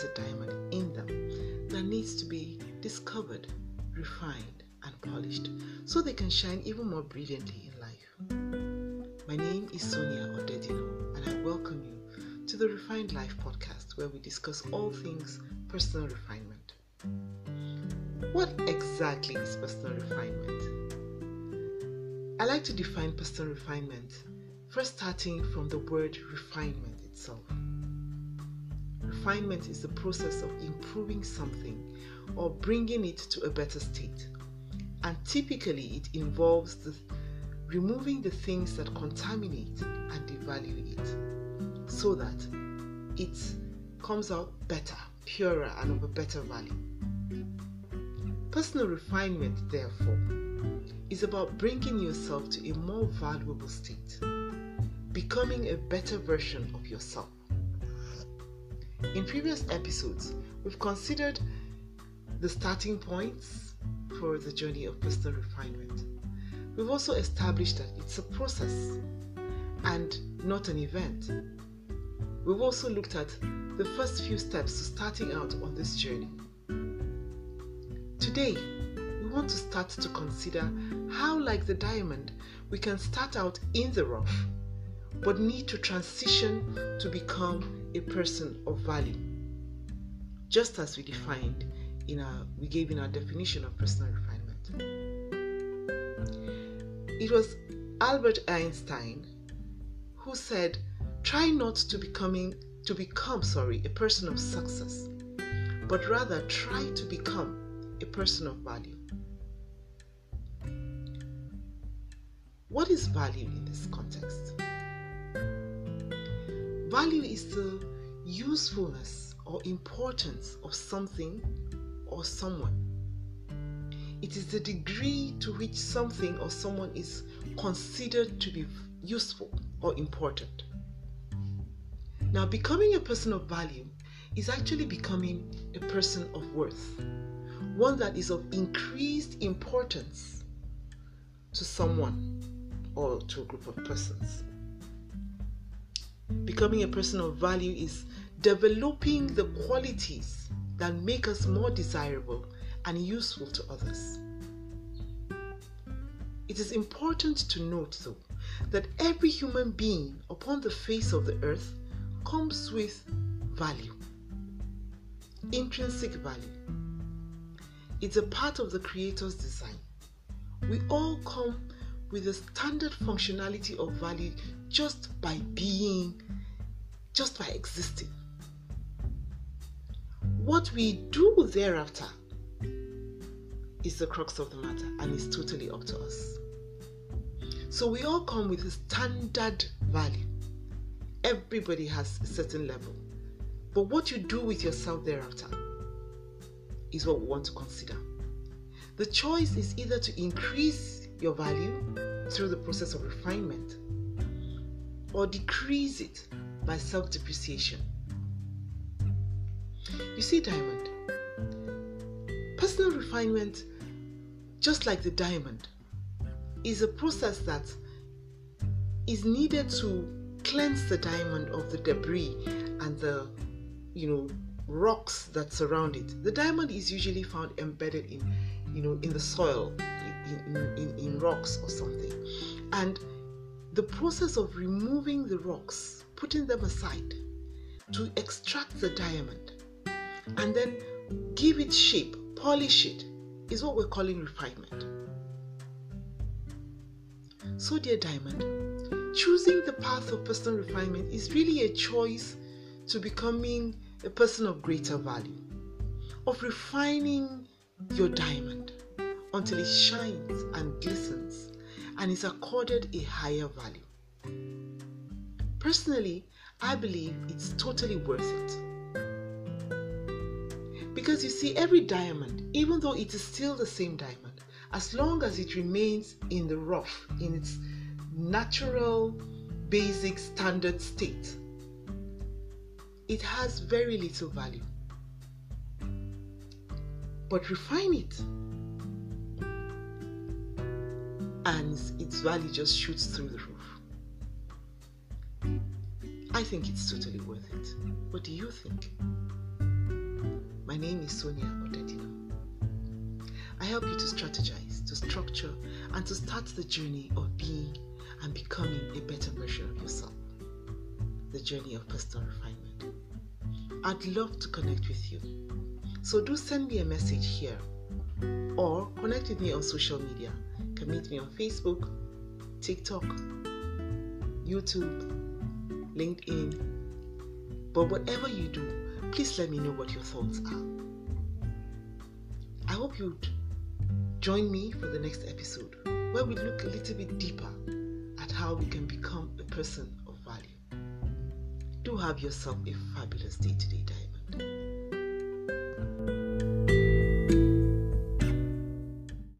has a diamond in them that needs to be discovered, refined, and polished so they can shine even more brilliantly in life. My name is Sonia Odedino, and I welcome you to the Refined Life podcast where we discuss all things personal refinement. What exactly is personal refinement? I like to define personal refinement first starting from the word refinement itself. Refinement is the process of improving something or bringing it to a better state. And typically, it involves the, removing the things that contaminate and devalue it so that it comes out better, purer, and of a better value. Personal refinement, therefore, is about bringing yourself to a more valuable state, becoming a better version of yourself. In previous episodes, we've considered the starting points for the journey of personal refinement. We've also established that it's a process and not an event. We've also looked at the first few steps to starting out on this journey. Today, we want to start to consider how, like the diamond, we can start out in the rough but need to transition to become a person of value. Just as we defined in our we gave in our definition of personal refinement. It was Albert Einstein who said, try not to becoming to become sorry a person of success, but rather try to become a person of value. What is value in this context? Value is the usefulness or importance of something or someone. It is the degree to which something or someone is considered to be useful or important. Now, becoming a person of value is actually becoming a person of worth, one that is of increased importance to someone or to a group of persons. Becoming a person of value is developing the qualities that make us more desirable and useful to others. It is important to note, though, that every human being upon the face of the earth comes with value, intrinsic value. It's a part of the Creator's design. We all come with the standard functionality of value just by being, just by existing. What we do thereafter is the crux of the matter and is totally up to us. So we all come with a standard value. Everybody has a certain level. But what you do with yourself thereafter is what we want to consider. The choice is either to increase your value through the process of refinement or decrease it by self depreciation. You see, diamond, personal refinement, just like the diamond, is a process that is needed to cleanse the diamond of the debris and the you know rocks that surround it. The diamond is usually found embedded in you know in the soil in, in, in rocks or something. And the process of removing the rocks, putting them aside to extract the diamond and then give it shape, polish it, is what we're calling refinement. So, dear diamond, choosing the path of personal refinement is really a choice to becoming a person of greater value, of refining your diamond until it shines and glistens and is accorded a higher value. Personally, I believe it's totally worth it. Because you see, every diamond, even though it is still the same diamond, as long as it remains in the rough, in its natural, basic, standard state, it has very little value. But refine it, and its value just shoots through the roof. I think it's totally worth it. What do you think? My name is Sonia Odedino. I help you to strategize, to structure, and to start the journey of being and becoming a better version of yourself. The journey of personal refinement. I'd love to connect with you. So do send me a message here or connect with me on social media. Can meet me on Facebook, TikTok, YouTube, LinkedIn. But whatever you do, please let me know what your thoughts are. I hope you'd join me for the next episode where we look a little bit deeper at how we can become a person of value. Do have yourself a fabulous day today, Diamond.